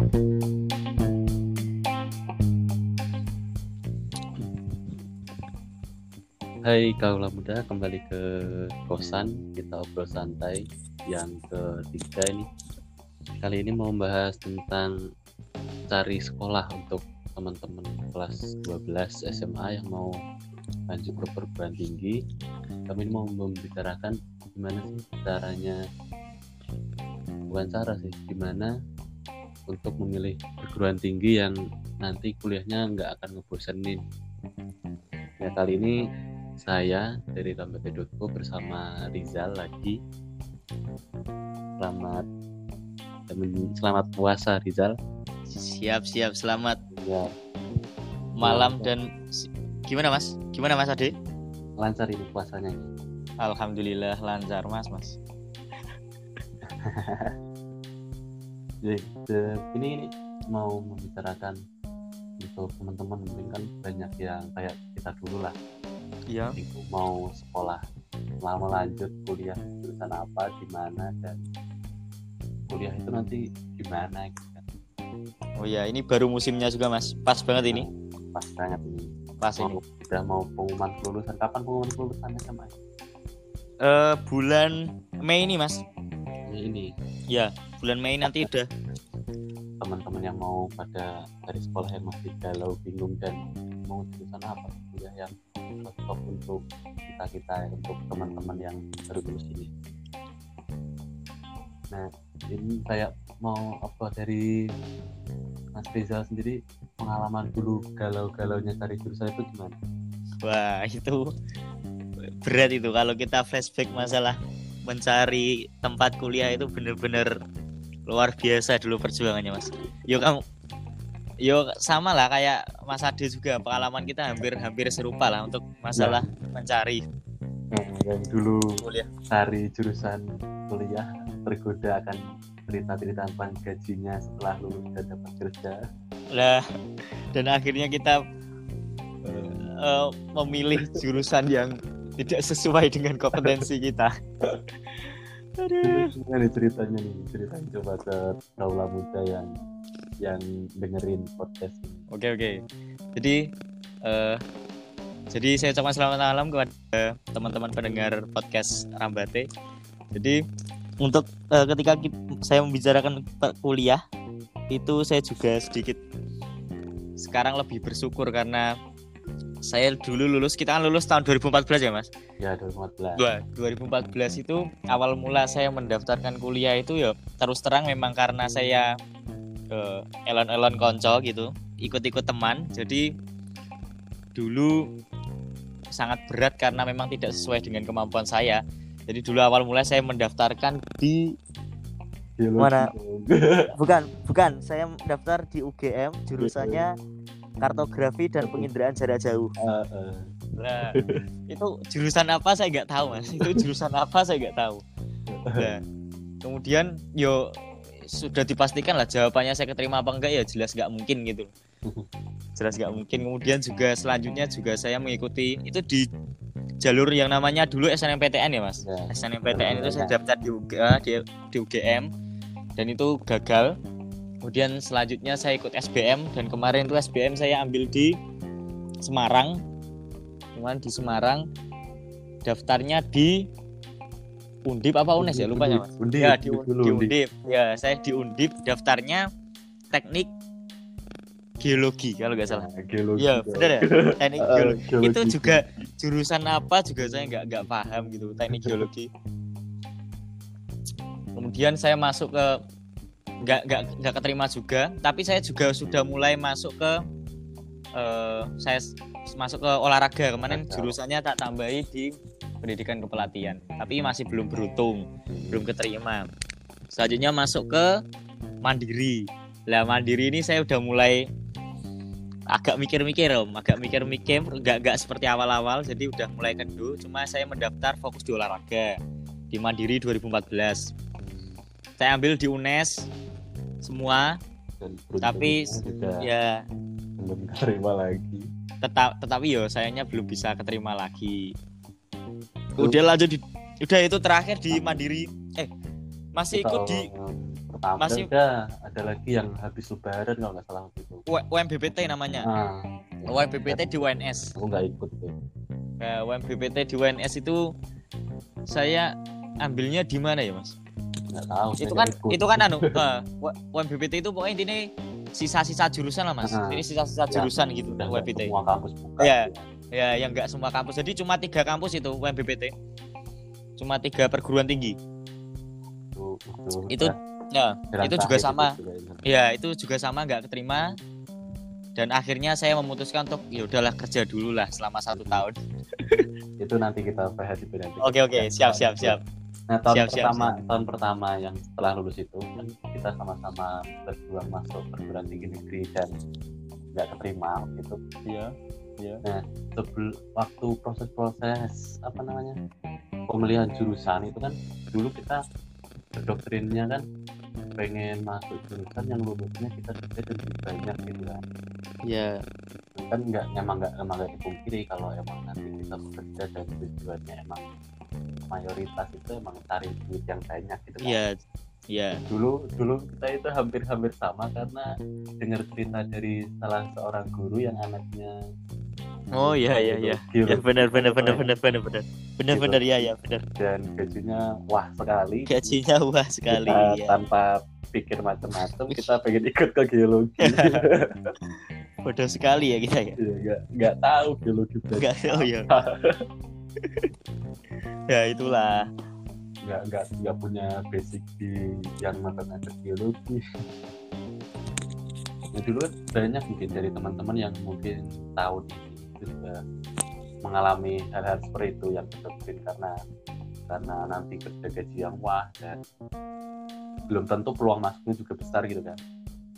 Hai kaula muda, kembali ke kosan kita obrol santai yang ketiga ini. Kali ini mau membahas tentang cari sekolah untuk teman-teman kelas 12 SMA yang mau lanjut ke perguruan tinggi. Kami mau membicarakan gimana sih caranya bukan cara sih, gimana untuk memilih perguruan tinggi yang nanti kuliahnya nggak akan ngebosenin. Ya kali ini saya dari lambat.co bersama Rizal lagi. Selamat selamat puasa Rizal. Siap siap selamat Ya, malam dan gimana Mas? Gimana Mas Ade? lancar ini puasanya. Alhamdulillah lancar Mas Mas. Jadi, ini, ini mau membicarakan untuk teman-teman mungkin kan banyak yang kayak kita dulu lah Iya. itu mau sekolah lama lanjut kuliah jurusan apa di mana dan kuliah itu nanti gimana gitu kan Oh iya ini baru musimnya juga Mas. Pas banget ini. pas banget ini Pas ini. mau, udah mau pengumuman kelulusan kapan pengumuman kelulusannya sama Eh bulan Mei ini Mas. ini Ya bulan Mei nanti udah. teman-teman yang mau pada dari sekolah yang masih galau bingung dan mau jurusan apa kuliah yang cocok untuk kita kita untuk teman-teman yang baru lulus ini nah ini saya mau apa dari Mas Rizal sendiri pengalaman dulu galau-galaunya cari jurusan itu gimana? Wah itu berat itu kalau kita flashback masalah mencari tempat kuliah itu bener-bener luar biasa dulu perjuangannya Mas. Yo kamu Yo sama lah kayak Mas Ade juga pengalaman kita hampir-hampir serupa lah untuk masalah mencari Nah, yang dulu kuliah. cari jurusan kuliah tergoda akan cerita-cerita tentang gajinya setelah lulus dan dapat kerja. Lah dan akhirnya kita eh, memilih jurusan yang tidak sesuai dengan kompetensi kita. Aduh. Gimana nih ceritanya nih? Ceritain coba ke kaula muda yang yang dengerin podcast ini. Oke oke. Jadi eh jadi saya ucapkan selamat malam kepada teman-teman pendengar podcast Rambate. Jadi untuk eh, ketika ki- saya membicarakan kuliah itu saya juga sedikit sekarang lebih bersyukur karena saya dulu lulus kita kan lulus tahun 2014 ya mas. Ya 2014. Dua 2014 itu awal mula saya mendaftarkan kuliah itu ya terus terang memang karena saya eh, elon-elon konco gitu ikut-ikut teman jadi dulu sangat berat karena memang tidak sesuai dengan kemampuan saya jadi dulu awal mula saya mendaftarkan di Biologi Mana? bukan bukan saya daftar di UGM jurusannya kartografi dan penginderaan jarak jauh Eh, eh. Nah, itu jurusan apa saya nggak tahu mas. Itu jurusan apa saya nggak tahu. Nah, kemudian yo sudah dipastikan lah jawabannya saya keterima apa enggak ya jelas nggak mungkin gitu. Jelas nggak mungkin. Kemudian juga selanjutnya juga saya mengikuti itu di jalur yang namanya dulu SNMPTN ya mas. Ya. SNMPTN itu saya daftar di, UG, eh, di, di UGM dan itu gagal. Kemudian selanjutnya saya ikut SBM dan kemarin itu SBM saya ambil di Semarang. Kemarin di Semarang daftarnya di Undip apa UNES ya lupa ya Mas. Undip, Ya di, Undip di. Ya saya di Undip daftarnya teknik geologi kalau nggak salah. Nah, geologi. Dong. benar ya teknik Eh, geologi geologi. itu juga jurusan apa juga saya nggak nggak paham gitu teknik geologi kemudian saya masuk ke nggak nggak nggak keterima juga. Tapi saya juga sudah mulai masuk ke eh, saya masuk ke olahraga. Kemarin jurusannya tak tambahi di pendidikan kepelatihan tapi masih belum beruntung belum keterima. Selanjutnya masuk ke mandiri. Lah mandiri ini saya udah mulai agak mikir-mikir om. Agak mikir-mikir nggak nggak seperti awal-awal. Jadi udah mulai kendu cuma saya mendaftar fokus di olahraga di mandiri 2014 saya ambil di UNES semua. Dan Tapi, juga ya. belum terima lagi. tetap tetapi yo sayangnya belum bisa keterima lagi. Kemudian lanjut di udah itu terakhir di mandiri. Eh masih ikut di eh, pertama. Masih- ada ada lagi yang habis lebaran kalau nggak salah waktu itu. U- UMBPT namanya. Ah. UMBPT di UNS aku nggak ikut tuh. Nah, UMBPT di UNS itu saya ambilnya di mana ya mas nggak tahu itu kan ikut. itu kan anu eh, U- UMBPT itu pokoknya intinya sisa-sisa jurusan lah mas. Ah. ini sisa-sisa Ya, jurusan gitu UMBPT semua kampus buka. Gitu. ya yang nggak semua kampus. Jadi cuma tiga kampus itu UMBPT cuma tiga perguruan tinggi. Itu itu, Itu- udah ya jalan itu juga sama. itu juga ini. ya itu juga sama nggak keterima. Dan akhirnya saya memutuskan untuk ya udahlah kerja dulu lah selama satu tahun. Itu nanti kita bahas di nanti oke oke. siap siap siap nah tahun Siap, siap, pertama tahun pertama yang setelah lulus itu kan kita sama-sama berjuang masuk perguruan tinggi negeri dan nggak keterima gitu. Iya sebelum waktu proses-proses apa namanya pemilihan jurusan itu kan dulu kita doktrinnya kan pengen masuk jurusan yang lulusnya kita dan lebih banyak gitu kan. Ya kan nggak emang nggak emang nggak dipungkiri kalau emang nanti kita bekerja dan tujuannya emang mayoritas itu emang cari duit yang banyak gitu kan. Iya iya. Dulu dulu kita itu hampir-hampir sama karena dengar cerita dari salah seorang guru yang anaknya oh iya iya iya. Geologi ya benar benar benar gitu. benar benar benar. Benar Gitu. benar ya ya benar. Dan gajinya wah sekali. Gajinya wah sekali Kita ya. tanpa pikir macam-macam kita pengen ikut ke geologi. Bodoh sekali ya kita ya. Ya nggak nggak tahu geologi belajar Nggak tahu ya. Ya itulah. Nggak nggak nggak punya basic di yang matematika geologi nah dulu kan banyak mungkin dari teman-teman yang mungkin tahun ini itu juga mengalami hal-hal seperti itu yang mungkin karena karena nanti kerja gaji yang wah dan belum tentu peluang masuknya juga besar gitu kan.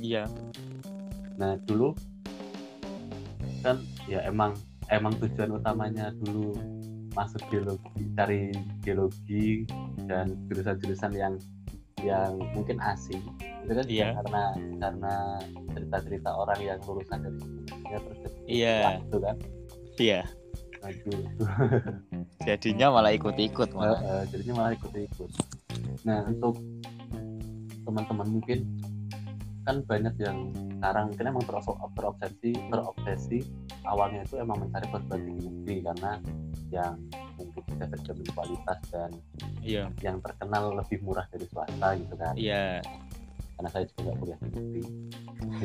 Iya. Nah dulu kan ya emang emang tujuan utamanya dulu masuk geologi cari geologi dan jurusan-jurusan yang yang mungkin asing. Itu kan Iya. karena karena cerita-cerita orang yang lulusan dari sebelumnya terus Iya. itu kan. Iya. Nah, jadinya malah ikut-ikut malah. Eh, jadinya malah ikut-ikut. Nah untuk teman-teman mungkin kan banyak yang sekarang mungkin emang terobs- terobsesi terobsesi awalnya itu emang mencari perguruan tinggi negeri karena yang mungkin bisa terjamin kualitas dan iya. yang terkenal lebih murah dari swasta gitu kan. Iya. Karena saya juga nggak kuliah di negeri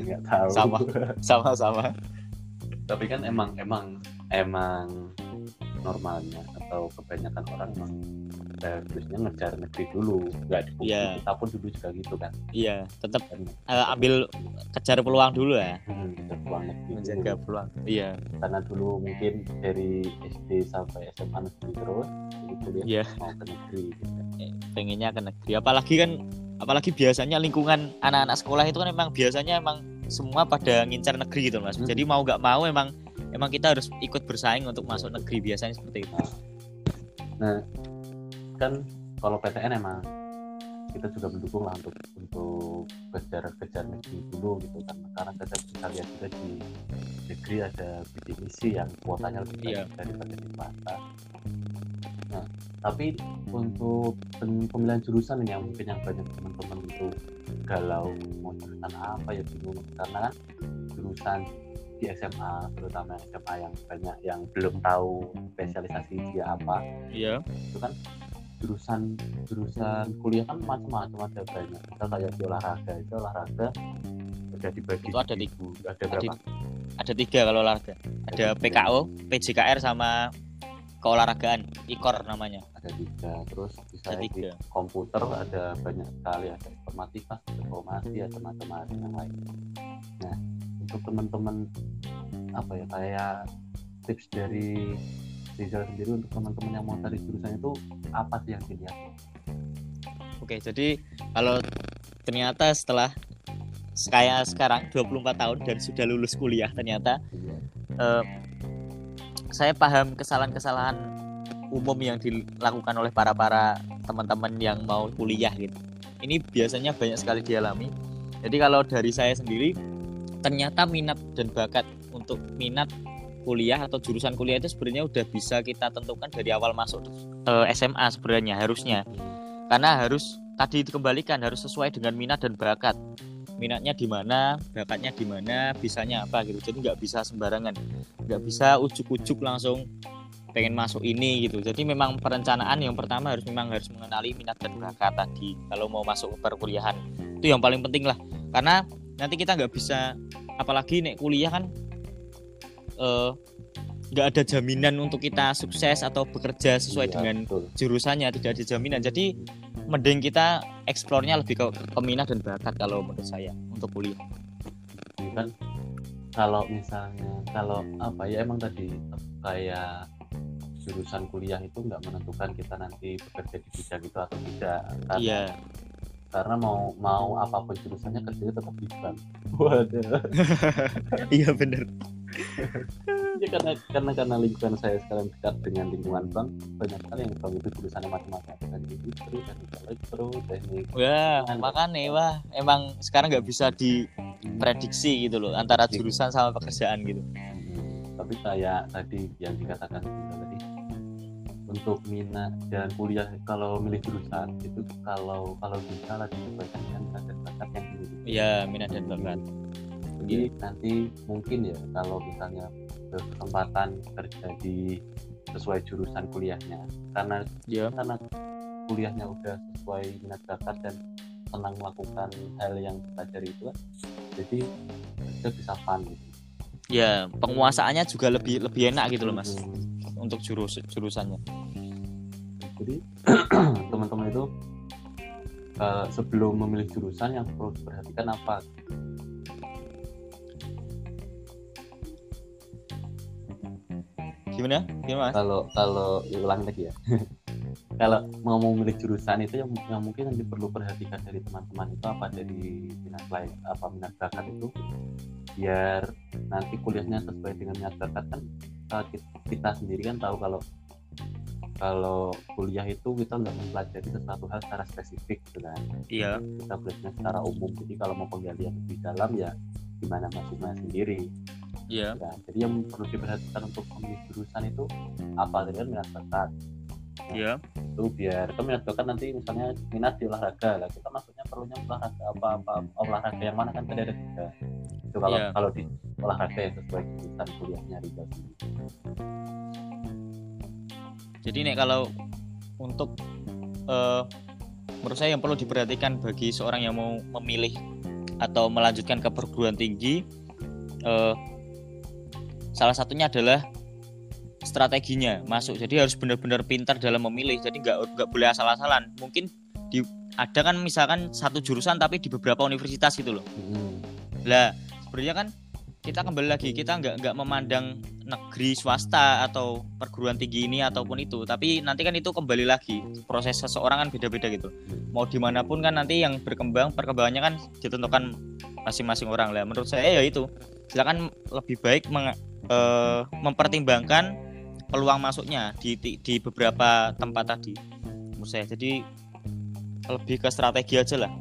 nggak tahu. Sama. sama-sama tapi kan emang emang emang normalnya atau kebanyakan orang emang bagusnya ngejar negeri dulu nggak dipungkiri Iya. kita pun dulu juga gitu kan iya tetap kan eh, ambil kejar peluang dulu ya hmm, peluang negeri menjaga dulu. peluang iya karena dulu mungkin dari SD sampai SMA negeri terus jadi kuliah Iya. mau ke negeri gitu pengennya ke negeri apalagi kan apalagi biasanya lingkungan anak-anak sekolah itu kan emang biasanya emang semua pada ngincar negeri gitu mas Hmm. jadi mau nggak mau emang emang kita harus ikut bersaing untuk masuk negeri biasanya seperti itu kan kalau PTN emang kita juga mendukung lah untuk untuk kejar kejar negeri dulu gitu. Kan karena kita bisa lihat juga di negeri ada bidik misi yang kuotanya lebih Iya. banyak daripada di swasta nah tapi untuk pemilihan jurusan ini yang mungkin yang banyak teman-teman itu galau mau jurusan apa ya bingung. Karena kan jurusan di SMA terutama SMA yang banyak yang belum tahu spesialisasi dia apa. Iya. Itu kan jurusan jurusan kuliah kan macam-macam ada banyak. Kita kayak di olahraga itu olahraga udah dibagi Itu ada di- tiga. ada berapa? Ada tiga kalau olahraga. Ada PKO PJKR sama keolahragaan IKOR namanya. Ada tiga. Terus bisa ada di tiga. komputer ada banyak sekali. Ada informatika ada informasi ada macam-macam yang lain nah untuk teman-teman apa ya kayak tips dari Rizal sendiri untuk teman-teman yang mau cari jurusan itu apa sih yang dilihat oke jadi kalau ternyata setelah kayak sekarang 24 tahun dan sudah lulus kuliah ternyata eh, saya paham kesalahan-kesalahan umum yang dilakukan oleh para para teman-teman yang mau kuliah gitu. Ini biasanya banyak sekali dialami. Jadi kalau dari saya sendiri, ternyata minat dan bakat untuk minat kuliah atau jurusan kuliah itu sebenarnya udah bisa kita tentukan dari awal masuk eh, SMA sebenarnya harusnya. Karena harus tadi dikembalikan harus sesuai dengan minat dan bakat. Minatnya di mana bakatnya di mana bisanya apa gitu. Jadi nggak bisa sembarangan. Nggak bisa ujuk-ujuk langsung pengen masuk ini gitu. Jadi memang perencanaan yang pertama harus memang harus mengenali minat dan bakat tadi. Kalau mau masuk ke perkuliahan itu yang paling penting lah. Karena nanti kita nggak bisa apalagi nek kuliah kan eh, nggak ada jaminan untuk kita sukses atau bekerja sesuai Iya, dengan betul. jurusannya tidak ada jaminan. Jadi mending kita eksplornya lebih ke, ke minat dan bakat kalau menurut saya untuk kuliah. Ini kan? Kalau misalnya kalau apa ya emang tadi kayak jurusan kuliah itu nggak menentukan kita nanti bekerja di bidang itu atau tidak. Karena, iya karena mau mau apa pun jurusannya kerjanya tetap di bank waduh. Iya bener. Ya karena karena karena lingkungan saya sekarang dekat dengan lingkungan bank banyak sekali yang bank itu jurusannya macam-macam teknik industri teknik elektro teknik. Wah makanya wah. Emang sekarang nggak bisa diprediksi gitu loh antara jurusan sama pekerjaan gitu. Hmm, tapi kayak tadi yang dikatakan tadi untuk minat dan kuliah kalau milih jurusan itu kalau kalau bisa lah disesuaikan dengan minat dan bakat yang dimiliki. iya minat dan bakat Jadi nanti mungkin ya kalau misalnya berkesempatan kerja di sesuai jurusan kuliahnya karena ya karena kuliahnya udah sesuai minat bakat dan senang melakukan hal yang dipelajari itu jadi kerja bisa fun gitu. ya penguasaannya juga lebih lebih enak gitu loh mas Hmm. Untuk jurus jurusannya. Jadi teman-teman itu eh, sebelum memilih jurusan yang perlu diperhatikan apa? Gimana? Gimana mas? Kalau kalau ulang lagi ya kalau mau memilih jurusan itu yang yang mungkin yang perlu perhatikan dari teman-teman itu apa dari minat lain apa minat bakat itu. Biar nanti kuliahnya sesuai dengan minat bakat kan eh, ki- kita sendiri kan tahu kalau kalau kuliah itu kita nggak mempelajari sesuatu hal secara spesifik gitu kan. Iya. Kita belajar secara umum. Jadi kalau mau penggalian lebih dalam ya gimana masing-masing sendiri. Iya. Ya jadi yang perlu diperhatikan untuk memilih jurusan itu apa tadi kan minat bakat iya itu biar kan minat bakat nanti misalnya minat di olahraga lah kita maksudnya perlunya olahraga apa apa olahraga yang mana kan tadi ada tiga itu kalau Iya. kalau di olahraga yang sesuai jurusan kuliahnya sendiri. Jadi nek kalau untuk eh, menurut saya yang perlu diperhatikan bagi seorang yang mau memilih atau melanjutkan ke perguruan tinggi eh, salah satunya adalah strateginya masuk. Jadi harus benar-benar pintar dalam memilih. Jadi nggak nggak boleh asal-asalan. Mungkin di ada kan misalkan satu jurusan tapi di beberapa universitas gitu loh. Hmm. Lah, sebenarnya kan kita kembali lagi kita nggak nggak memandang negeri swasta atau perguruan tinggi ini ataupun itu, tapi nanti kan itu kembali lagi proses seseorang kan beda-beda gitu. Mau di mana pun kan nanti yang berkembang perkembangannya kan ditentukan masing-masing orang lah. Menurut saya ya itu, silakan lebih baik meng- eh, mempertimbangkan peluang masuknya di, di di beberapa tempat tadi. Menurut saya jadi lebih ke strategi aja lah.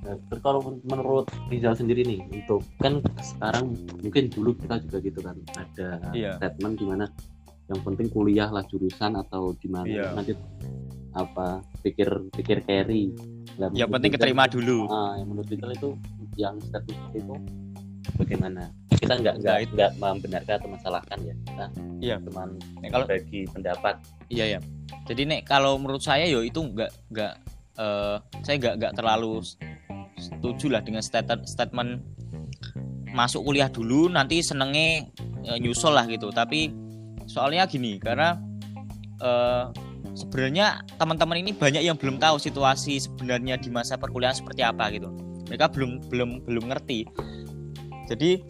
Nah, terus kalau men- menurut Rizal sendiri nih untuk kan sekarang mungkin dulu kita juga gitu kan ada Iya. statement gimana yang penting kuliah lah jurusan atau gimana Iya. nanti apa pikir pikir carry Lah, Yang penting keterima dulu. ah, yang menurut Rizal itu yang status itu bagaimana kita nggak nggak nggak membenarkan atau masalahkan ya kita Iya. cuman Nek kalau bagi pendapat Iya ya. Jadi nek kalau menurut saya yo itu nggak nggak eh, saya nggak nggak terlalu setuju lah dengan statement statement masuk kuliah dulu nanti senenge eh, nyusul lah gitu. Tapi soalnya gini karena eh, sebenarnya teman-teman ini banyak yang belum tahu situasi sebenarnya di masa perkuliahan seperti apa gitu. Mereka belum belum belum ngerti. Jadi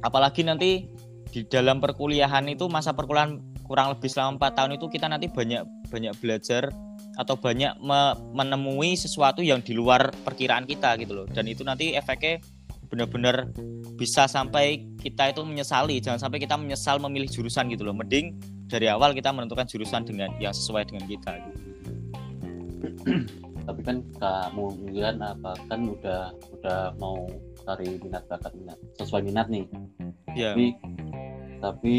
apalagi nanti di dalam perkuliahan itu masa perkuliahan kurang lebih selama empat tahun itu kita nanti banyak banyak belajar atau banyak me- menemui sesuatu yang di luar perkiraan kita gitu loh. Dan itu nanti efeknya benar-benar bisa sampai kita itu menyesali. Jangan sampai kita menyesal memilih jurusan gitu loh. Mending dari awal kita menentukan jurusan dengan yang sesuai dengan kita gitu. tapi kan kamu kan apa kan udah udah mau cari minat bakat minat. Sesuai minat nih. Ya. Tapi tapi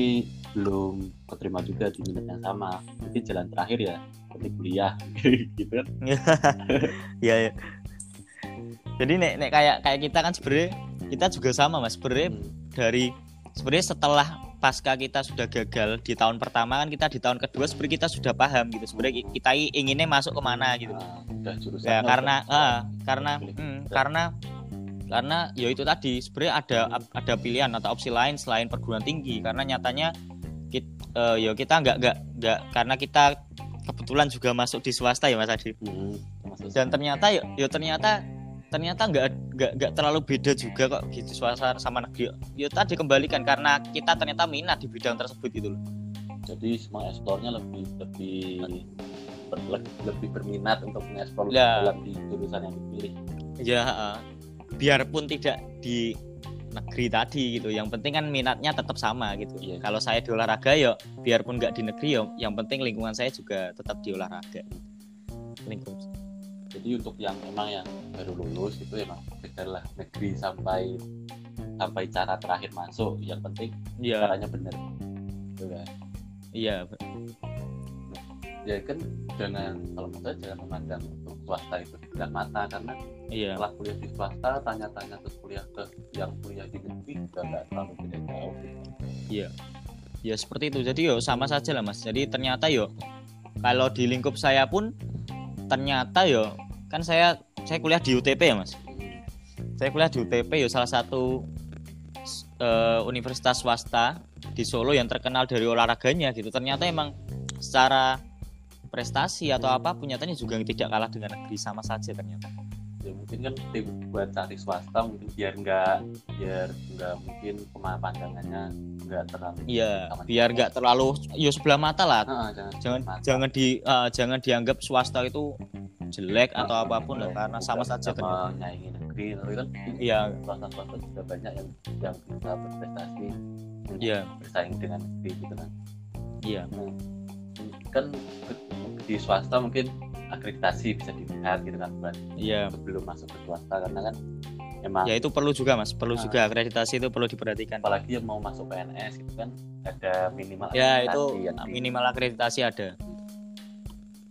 belum keterima juga di minat yang sama. Jadi jalan terakhir ya seperti kuliah gitu kan. Ya, ya. jadi nek nek kayak kayak kita kan sebenarnya kita juga sama mas. Sebenarnya Hmm. dari sebenarnya setelah pasca kita sudah gagal di tahun pertama kan kita di tahun kedua sebenarnya kita sudah paham gitu. Sebenarnya kita inginnya masuk ke mana gitu. Nah, ya karena ah, karena hmm, karena karena ya itu tadi sebenarnya ada ada pilihan atau opsi lain selain perguruan tinggi. Karena nyatanya kita, ya kita nggak nggak nggak karena kita kebetulan juga masuk di swasta ya mas Adi. Hmm, dan ternyata ya, ya ternyata ternyata nggak nggak nggak terlalu beda juga kok gitu swasta sama negeri. Ya tadi kembalikan karena kita ternyata minat di bidang tersebut gitu loh. Jadi semua eksplornya lebih lebih ber- lebih, berminat untuk mengeksplor Ya. dalam di jurusan yang dipilih. Ya eh, biarpun tidak di negeri tadi gitu yang penting kan minatnya tetap sama gitu. Iya. kalau saya di olahraga ya biarpun nggak di negeri ya yang penting lingkungan saya juga tetap di olahraga. Lingkungan jadi untuk yang emang yang baru lulus itu emang kejar lah negeri sampai sampai cara terakhir masuk yang penting iya. caranya bener. Gitu kan. iya ya kan jangan kalau menurut saya jangan memandang untuk swasta itu sebelah mata karena iya. setelah kuliah di swasta tanya-tanya terus kuliah ke yang kuliah di negeri juga nggak terlalu beda jauh ya seperti itu. Jadi yo sama saja lah mas. Jadi ternyata yo kalau di lingkup saya pun ternyata yo kan saya saya kuliah di UTP ya mas? Saya kuliah di UTP yo salah satu eh, universitas swasta di Solo yang terkenal dari olahraganya gitu. Ternyata emang secara prestasi atau apa nyatanya juga tidak kalah dengan negeri sama saja ternyata ya mungkin kan tim buat cari swasta mungkin biar nggak biar nggak mungkin pandangannya nggak terlalu iya biar nggak terlalu yo sebelah mata lah Ah, jangan jangan mata. jangan di eh, jangan dianggap swasta itu jelek atau Ah, apa pun lah iya, karena sama saja sama ternyata. nyaingi negeri tapi kan Iya. swasta swasta juga banyak yang yang bisa berprestasi Iya. bersaing dengan negeri gitu kan Iya. kan ke- di swasta mungkin akreditasi bisa dilihat gitu kan buat Iya. sebelum masuk ke swasta karena kan emang Ya itu perlu juga mas, perlu Ah. juga akreditasi itu perlu diperhatikan. apalagi yang mau masuk PNS gitu kan ada minimal Ya akreditasi itu yang di- minimal akreditasi ada.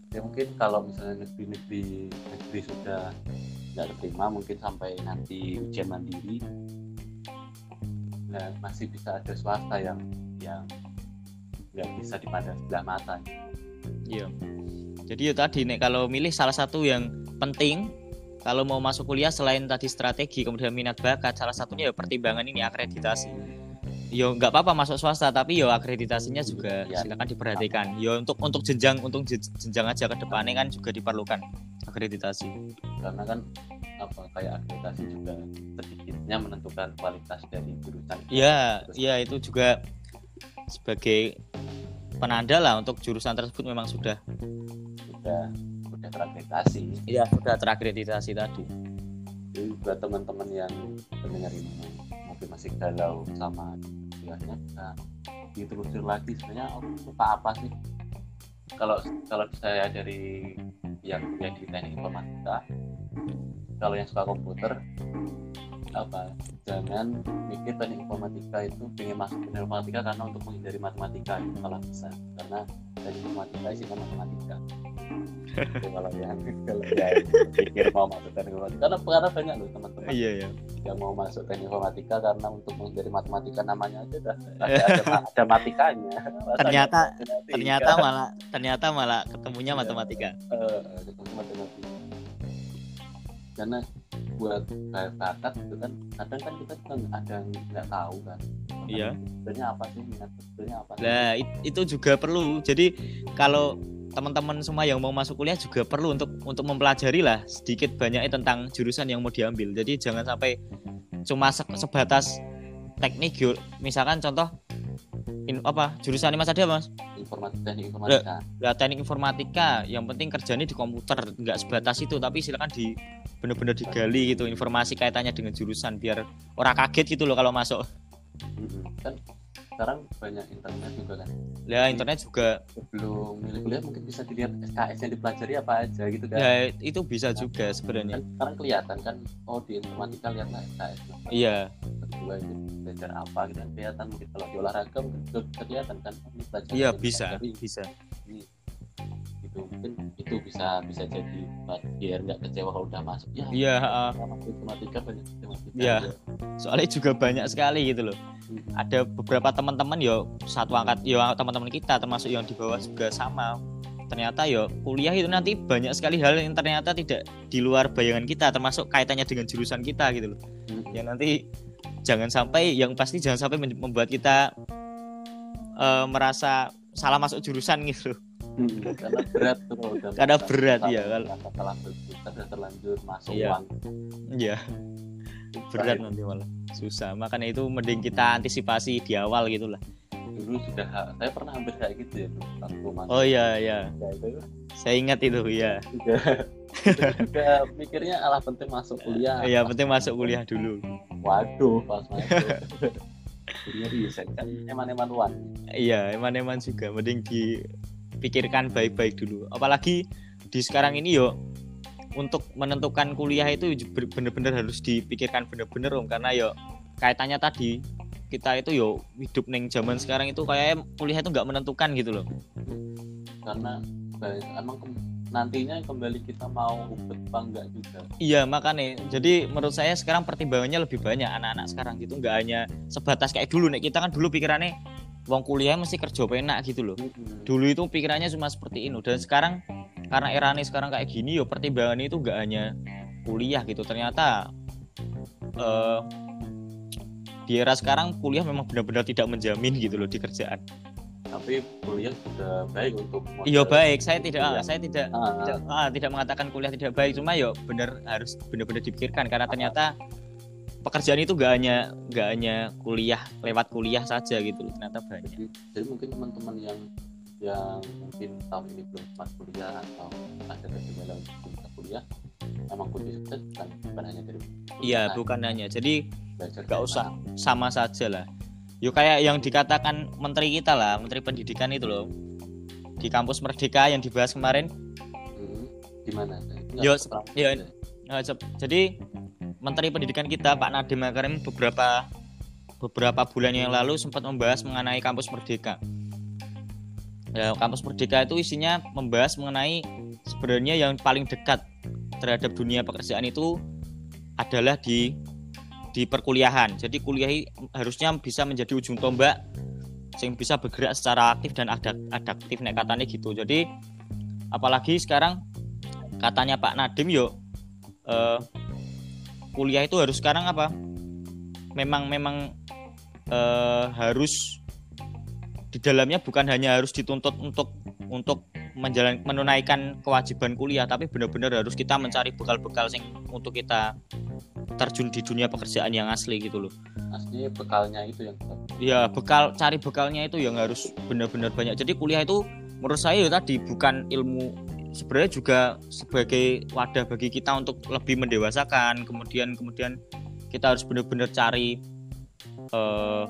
ya mungkin kalau misalnya negeri-negeri negeri sudah nggak terima mungkin sampai nanti ujian mandiri nah masih bisa ada swasta yang yang nggak bisa dipandang sebelah mata Iya. Jadi ya tadi nek kalau milih salah satu yang penting kalau mau masuk kuliah selain tadi strategi kemudian minat bakat salah satunya ya pertimbangan ini akreditasi. Yo nggak apa-apa masuk swasta tapi yo akreditasinya juga Ya. silakan diperhatikan. Yo untuk untuk jenjang untuk jen- jenjang aja ke depannya kan juga diperlukan akreditasi. karena kan apa kayak akreditasi juga sedikitnya menentukan kualitas dari jurusan Iya, iya itu juga sebagai penanda lah untuk jurusan tersebut memang sudah. Sudah sudah terakreditasi. Ya sudah terakreditasi tadi. jadi buat teman-teman yang mendengar ini mungkin masih galau sama kuliahnya bisa ditelusur lagi sebenarnya oh, suka apa sih? Kalau kalau saya dari yang kuliah di teknik informatika kalau yang suka komputer apa jangan mikir teknik informatika itu pengen masuk teknik informatika karena untuk menghindari matematika itu malah bisa karena teknik informatika isinya matematika Itu kalau yang kalau yang pikir mau masuk teknik informatika karena karena banyak loh teman-teman Iya ya. yang mau masuk teknik informatika karena untuk menghindari matematika namanya aja udah ada ada, ada matikanya Ternyata matematika? ternyata malah ternyata malah ketemunya Iya. matematika. Eh, ketemu matematika karena buat bakat itu kan kadang kan kita kan ada yang nggak tahu kan Iya. sebenarnya apa sih minat sebenarnya apa sih Nah, it- itu juga perlu. Jadi kalau teman-teman semua yang mau masuk kuliah juga perlu untuk untuk mempelajari lah sedikit banyaknya tentang jurusan yang mau diambil. Jadi jangan sampai cuma se- sebatas teknik misalkan contoh in, apa jurusan ini mas ada mas? Informatika teknik informatika. ya teknik informatika. Yang penting kerjanya di komputer nggak sebatas itu. Tapi silakan di bener-bener digali gitu informasi kaitannya dengan jurusan biar orang kaget gitu loh kalau masuk. Mm-mm. kan sekarang banyak internet juga kan? Ya internet juga. Sebelum milih kuliah mungkin bisa dilihat SKS yang dipelajari apa aja gitu kan? Ya itu bisa juga sebenarnya. kan sekarang kelihatan kan oh di informatika lihatlah SKS nah, iya. Kedua itu belajar apa gitu kan? Kelihatan mungkin kalau di olahraga mungkin kelihatan kan? Pelajaran iya bisa bisa gitu mungkin itu bisa bisa jadi buat biar nggak kecewa kalau udah masuk ya iya ah. masuk informatika banyak informatika Iya. ya. soalnya juga banyak sekali gitu loh Hmm. ada beberapa teman-teman yo satu angkat yo teman-teman kita termasuk yang di bawah juga sama ternyata yo kuliah itu nanti banyak sekali hal yang ternyata tidak di luar bayangan kita termasuk kaitannya dengan jurusan kita gitu loh Hmm. yang nanti jangan sampai yang pasti jangan sampai membuat kita eh, merasa salah masuk jurusan gitu loh. Hmm, karena berat tuh kalau udah Karena berat, iya, kalau- salah salah jurusan udah terlanjur masuk Iya. uang iya. Berat nanti malah. Susah. Makanya itu mending kita antisipasi di awal gitu lah. Dulu sudah saya pernah hampir kayak gitu ya oh iya iya. ya, itu. Saya ingat itu ya juga mikirnya alah penting masuk kuliah. Iya penting masuk kuliah dulu. Waduh pas masuk. Kuliah riset kan eman-eman uang Iya, eman-eman juga. Mending dipikirkan baik-baik dulu. Apalagi di sekarang ini yo untuk menentukan kuliah itu bener-bener harus dipikirkan bener-bener om karena yo kaitannya tadi kita itu yo hidup neng zaman sekarang itu kayak kuliah itu nggak menentukan gitu loh. karena baik, emang nantinya kembali kita mau ubet apa enggak juga Iya makanya. Jadi menurut saya sekarang pertimbangannya lebih banyak anak-anak sekarang gitu nggak hanya sebatas kayak dulu nih kita kan dulu pikirannya uang kuliah mesti kerja penak gitu loh. Dulu itu pikirannya cuma seperti ini dan sekarang karena eranya sekarang kayak gini yo pertimbangan itu gak hanya kuliah gitu. Ternyata eh di era sekarang kuliah memang benar-benar tidak menjamin gitu loh di kerjaan. Tapi kuliah sudah baik untuk iya baik. Saya tidak kuliah. saya tidak Ah, tidak, ah, tidak mengatakan kuliah tidak baik. Cuma yo benar harus benar-benar dipikirkan. Karena ternyata pekerjaan itu gak hanya gak hanya kuliah lewat kuliah saja gitu loh ternyata banyak jadi, jadi mungkin teman-teman yang yang mungkin tahun ini belum sempat kuliah atau ada untuk bisa kuliah emang sukses bukan, bukan hanya dari iya kuliah, bukan hanya jadi belajar dari usah. mana. sama saja lah. Yuk kayak yang dikatakan menteri kita lah, menteri pendidikan itu loh. Di kampus Merdeka yang dibahas kemarin. Hmm, di mana Nggak Yo, yo, kuliah. Jadi menteri pendidikan kita Pak Nadiem Makarim beberapa beberapa bulan yang lalu sempat membahas mengenai kampus Merdeka. Ya, kampus Merdeka itu isinya membahas mengenai sebenarnya yang paling dekat terhadap dunia pekerjaan itu adalah di di perkuliahan. Jadi kuliah harusnya bisa menjadi ujung tombak yang bisa bergerak secara aktif dan adaptif nek katanya gitu. Jadi apalagi sekarang katanya Pak Nadiem yo eh, kuliah itu harus sekarang apa? Memang memang eh, harus di dalamnya bukan hanya harus dituntut untuk untuk menjalan menunaikan kewajiban kuliah, tapi benar-benar harus kita mencari bekal-bekal sing untuk kita terjun di dunia pekerjaan yang asli gitu loh. aslinya bekalnya itu yang kita Ya bekal cari bekalnya itu yang harus benar-benar banyak. Jadi kuliah itu menurut saya ya tadi bukan ilmu sebenarnya juga sebagai wadah bagi kita untuk lebih mendewasakan. Kemudian kemudian kita harus benar-benar cari eh,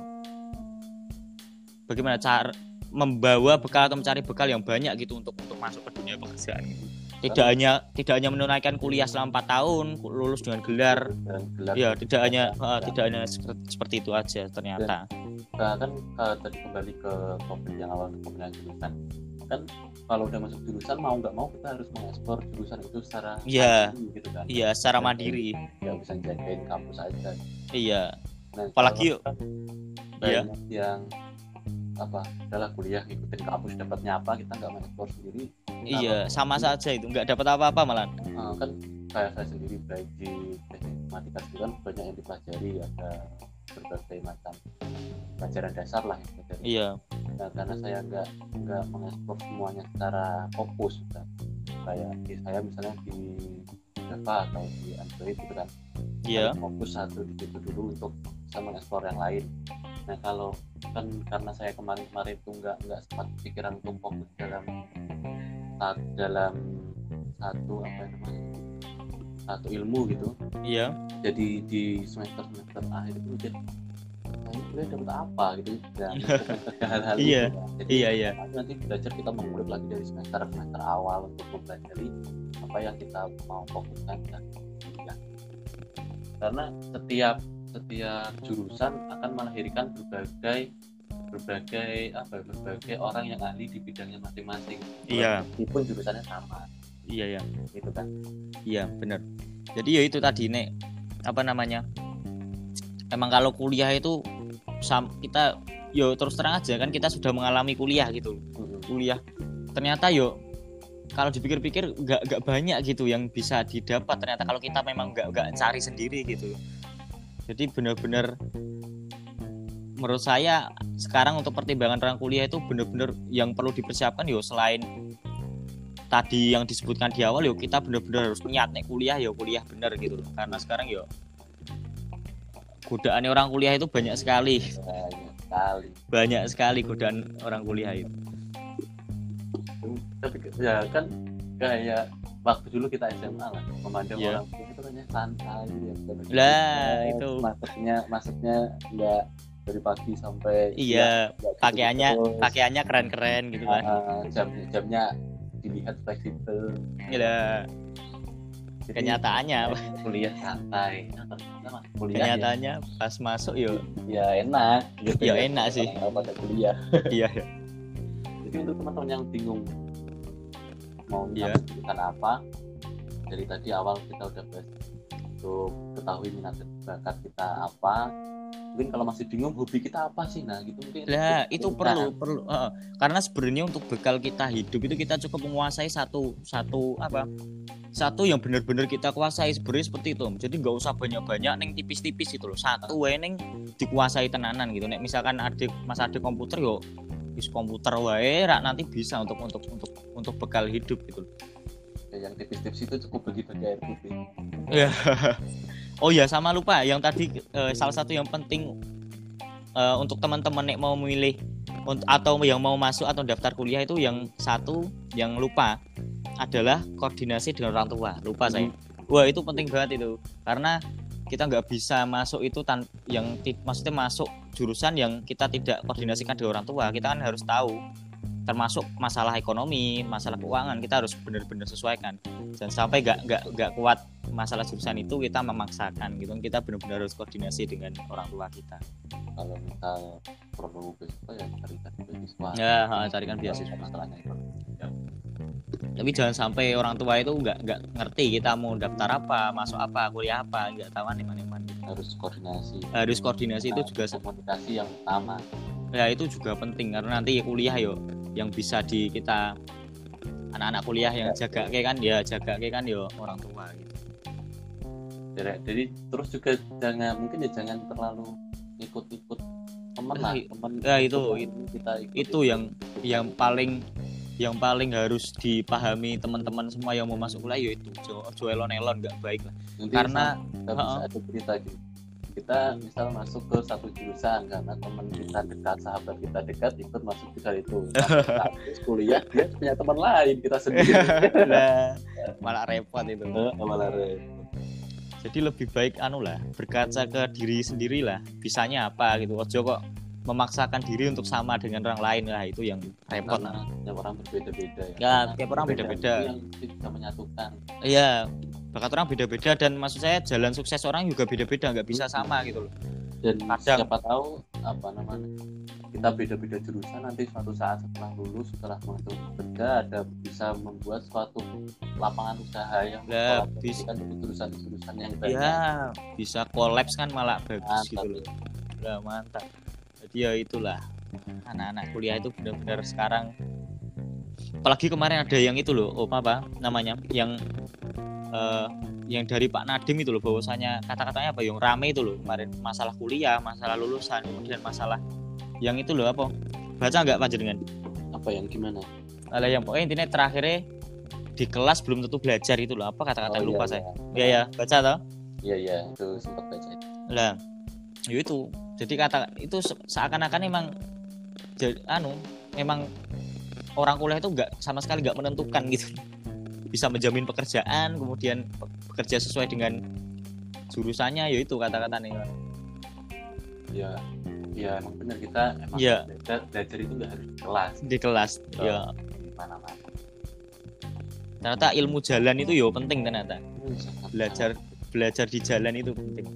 bagaimana cara membawa bekal atau mencari bekal yang banyak gitu untuk untuk masuk ke dunia pekerjaan gitu. Tidak hanya tidak hanya menunaikan kuliah selama 4 tahun, lulus dengan gelar. dan gelar Ya, tidak hanya eh, Ya. tidak hanya seperti, seperti itu aja ternyata. Nah, kan eh, tadi kembali ke topik yang awal pemilihan jurusan kan kalau udah masuk jurusan mau nggak mau kita harus mengekspor jurusan itu secara Iya. mandiri gitu kan Iya, secara mandiri. nggak bisa jagain kampus aja Iya. nah, Apalagi kalau kan banyak yang apa adalah kuliah ngikutin kampus dapatnya apa kita nggak mengekspor sendiri Iya, sama saja itu. Nggak dapat apa-apa malah. Eh, kan kayak saya sendiri baik di teknik matematika sendiri kan banyak yang dipelajari ada berbagai macam pelajaran dasar lah yang dipelajari Iya. Nah, karena saya nggak nggak mengekspor semuanya secara fokus kan. kayak di saya misalnya di Java atau di Android gitu kan Iya. Saya fokus satu di situ dulu untuk bisa mengeksplor yang lain nah kalau kan karena saya kemarin-kemarin itu nggak nggak sempat pikiran untuk fokus dalam saat dalam satu apa namanya satu ilmu gitu. Iya. jadi di semester semester akhir itu ini kuliah dapat apa? gitu. Dan hal-hal Iya, itu, kan. Jadi, iya iya. nanti belajar kita mengulik lagi dari semester semester awal untuk mempelajari apa yang kita mau fokuskan dan kuliah karena setiap setiap jurusan akan melahirkan berbagai berbagai apa berbagai orang yang ahli di bidangnya masing-masing. Iya. meskipun jurusannya sama. Iya ya gitu kan? Iya bener jadi ya itu tadi nek. Apa namanya? Emang kalau kuliah itu sam kita yo terus terang aja kan kita sudah mengalami kuliah gitu. Kuliah. Ternyata yo kalau dipikir-pikir nggak nggak banyak gitu yang bisa didapat. Ternyata kalau kita memang nggak nggak cari sendiri gitu jadi benar-benar menurut saya sekarang untuk pertimbangan orang kuliah itu benar-benar yang perlu dipersiapkan yo selain tadi yang disebutkan di awal yo kita benar-benar harus niat nih kuliah yo kuliah bener gitu loh. Karena sekarang yo godaan orang kuliah itu banyak sekali. Banyak sekali banyak sekali godaan orang kuliah itu. Tapi ya kan kayak waktu dulu kita SMA lah memandang Iya. orang tua itu kan santai ya kan. Lah, Ya, itu. masuknya masuknya nggak dari pagi sampai iya nggak gitu pakaiannya terus. pakaiannya keren-keren gitu kan. Ah, jamnya jamnya dilihat fleksibel. Gila, Jadi, kenyataannya kuliah santai. Kuliah ya, kenyataannya pas masuk yo ya enak. Gitu Ya, enak sih. Pada kuliah. Iya. Jadi untuk teman-teman yang bingung mau Iya. ngambil jurusan apa. Dari tadi awal kita udah bahas untuk ketahui minat dan bakat kita apa. Mungkin kalau masih bingung hobi kita apa sih? Nah gitu mungkin. Lah itu Nah, perlu perlu heeh. karena sebenarnya untuk bekal kita hidup itu kita cukup menguasai satu satu apa satu yang benar-benar kita kuasai. Sebenarnya seperti itu jadi nggak usah banyak-banyak neng tipis-tipis itu loh. Satu wae neng dikuasai tenanan gitu. Nek misalkan adik mas adik komputer yo wis komputer wae rak nanti bisa untuk untuk untuk untuk bekal hidup gitu loh. ya, yang tipis-tipis itu cukup bagi bagi air putih Oh ya sama lupa yang tadi eh, salah satu yang penting eh, untuk teman-teman nek mau memilih atau yang mau masuk atau daftar kuliah itu yang satu yang lupa adalah koordinasi dengan orang tua. Lupa saya. Wah itu penting banget itu karena kita nggak bisa masuk itu tan yang maksudnya masuk jurusan yang kita tidak koordinasikan dengan orang tua. Kita kan harus tahu termasuk masalah ekonomi, masalah keuangan kita harus benar-benar sesuaikan. Dan sampai nggak nggak nggak kuat masalah jurusan itu kita memaksakan gitu. Kita benar-benar harus koordinasi dengan orang tua kita. Kalau misal perlu beasiswa ya carikan beasiswa. Ya carikan beasiswa. Masalahnya itu tapi jangan sampai orang tua itu nggak nggak ngerti kita mau daftar apa masuk apa kuliah apa nggak tahu nih mana mana harus koordinasi. Harus koordinasi itu juga komunikasi yang utama. Ya itu juga penting karena nanti kuliah yo yang bisa di kita anak-anak kuliah yang jaga kayak kan ya jaga kayak kan yo orang tua gitu. Jadi, jadi terus juga jangan mungkin ya jangan terlalu ikut-ikut teman lah Eh, teman ya, itu, ikut kita ikut itu. yang yang paling yang paling harus dipahami teman-teman semua yang mau masuk kuliah yaitu ojo elon-elon nggak baik lah. Nanti karena kita bisa ada cerita gitu kita misal masuk ke satu jurusan karena teman kita dekat sahabat kita dekat ikut masuk jurusan itu. Nah, terus kuliah dia punya teman lain kita sendiri. Lah, malah repot itu. Malah repot. jadi lebih baik anu lah berkaca ke diri sendiri lah bisanya apa gitu. Ojo kok memaksakan diri untuk sama dengan orang lain. Lah itu yang repot. Karena tiap orang berbeda-beda ya, Ya, Karena tiap orang beda-beda. yang bisa menyatukan. Iya bakat orang beda-beda dan maksud saya jalan sukses orang juga beda-beda nggak bisa sama gitu loh. Dan Kadang. siapa tahu apa namanya kita beda-beda jurusan nanti suatu saat setelah lulus setelah masuk kerja ada bisa membuat suatu lapangan usaha yang Lah, mengkolaborasikan jurusan-jurusan yang banyak. ya bisa kolaps kan malah bagus Mantap. gitu loh. Lah, mantap ya itulah. Anak-anak kuliah itu benar-benar sekarang apalagi kemarin ada yang itu loh oh apa namanya yang eh, yang dari Pak Nadim itu loh bahwasanya kata-katanya apa yang rame itu loh kemarin masalah kuliah masalah lulusan kemudian masalah yang itu loh apa? Baca nggak panjenengan apa yang gimana? Alah yang pokoknya intinya terakhirnya di kelas belum tentu belajar itu loh apa kata-kata Oh, lupa iya, saya? ya ya baca toh? Iya iya itu sempat baca. Lah ya itu jadi kata itu se- seakan-akan emang jadi anu memang orang kuliah itu nggak sama sekali nggak menentukan gitu. Bisa menjamin pekerjaan kemudian bekerja sesuai dengan jurusannya ya itu kata-kata nih ya ya emang bener kita emang Iya. belajar, belajar itu nggak harus di kelas. Di kelas Betul. ya. Mana-mana. Ternyata ilmu jalan itu yo penting ternyata. Sangat- belajar belajar di jalan itu penting.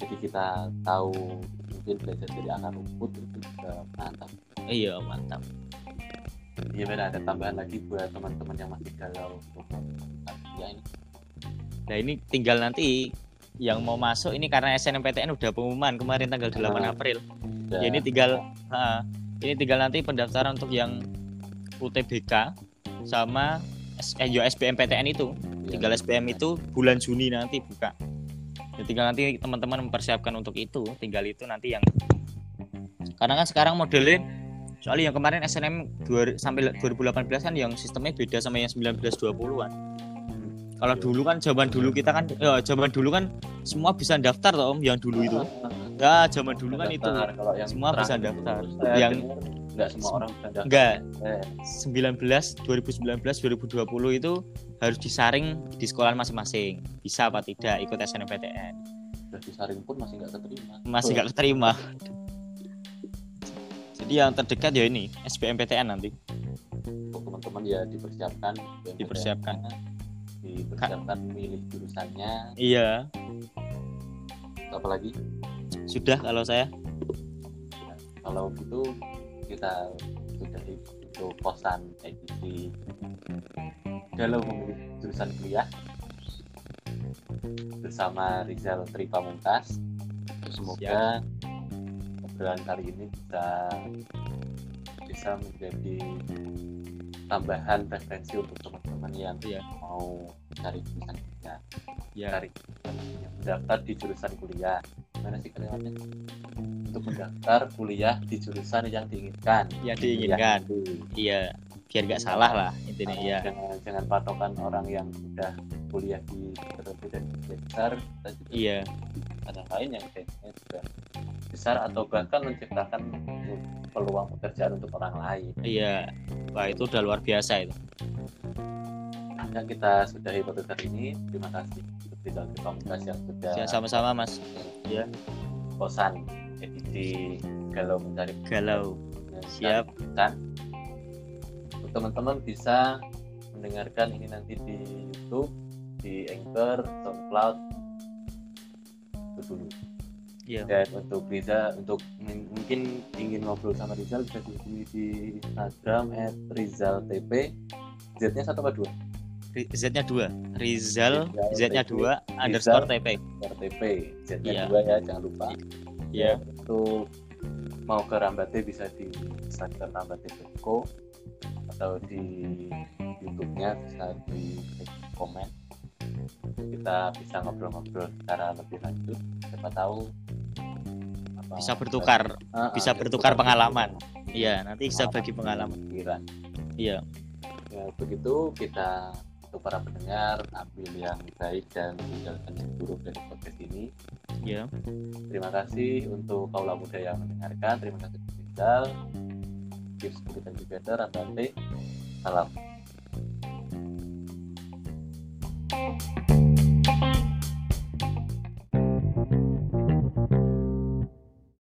Jadi kita tahu mungkin belajar dari akar rumput itu juga mantap. Iya mantap. Iya benar ada tambahan lagi buat teman-teman yang masih galau ya ini? Nah ini tinggal nanti yang mau masuk ini karena SNMPTN udah pengumuman kemarin tanggal 8 Ah. April. ya ini tinggal ha, ini tinggal nanti pendaftaran untuk yang UTBK sama eh, yo SBMPTN itu. Ya, tinggal SBM itu bulan Juni nanti buka ya, tinggal nanti teman-teman mempersiapkan untuk itu tinggal itu nanti yang karena kan sekarang modelnya soalnya yang kemarin SNM dua- sampai 2018 kan yang sistemnya beda sama yang 1920-an kalau dulu kan zaman dulu kita kan ya zaman dulu kan semua bisa daftar toh Om yang dulu itu. Ya zaman dulu kan itu. Semua bisa daftar. Yang- nggak semua orang bisa daftar enggak Eh, 19 2019 2020 itu harus disaring di sekolah masing-masing. Bisa apa tidak ikut SNMPTN udah disaring pun masih nggak keterima. Masih nggak keterima. Jadi yang terdekat ya ini SBMPTN nanti. Untuk teman-teman ya dipersiapkan? Dipersiapkan. dipersiapkan milih jurusannya. Iya. Apalagi sudah kalau saya. Kalau gitu kita sudah untuk kosan edisi. Kalau memilih jurusan kuliah bersama Rizal Tri Pamungkas semoga obrolan kali ini bisa bisa menjadi tambahan referensi untuk teman-teman yang Iya. mau cari jurusan kuliah. Ya cari yang mendaftar di jurusan kuliah gimana sih kalimatnya untuk mendaftar kuliah di jurusan yang diinginkan. Yang diinginkan. Iya, iya biar nggak salah lah intinya iya. Jangan jangan patokan orang yang sudah kuliah di terlebih dan besar iya. ada lain yang kayaknya juga besar atau bahkan menciptakan peluang pekerjaan untuk orang lain. Iya. Wah itu udah luar biasa itu. Nah, kita sudahi podcast ini. Terima kasih Rizal Tri Pamungkas yang sudah ya sama-sama mas. Kosan edisi galau mencari galau. Siap. Kan teman-teman bisa mendengarkan ini nanti di YouTube di Anchor SoundCloud. Itu dulu. Iya. Dan untuk Riza untuk mungkin ingin ngobrol sama Rizal bisa dihubungi di Instagram @rizaltp. Z-nya satu apa dua Z-nya dua. Rizal Rizal Z-nya TP. dua underscore TP RTP Z-nya Iya. dua ya jangan lupa. Iya. Untuk mau ke Rambate bisa di Instagram rambate.co atau di YouTube-nya bisa di komen. Kita bisa ngobrol-ngobrol secara lebih lanjut. Siapa tahu apa- bisa bertukar Ah, ah, bisa bertukar. pengalaman. Iya nanti bisa bagi pengalaman. Pikiran. Iya. Ya begitu kita untuk para pendengar ambil yang baik dan tinggalkan yang buruk dari podcast ini. Ya terima kasih untuk kaula muda yang mendengarkan. Terima kasih Rizal tips Kubitan Together Andante salam. thank you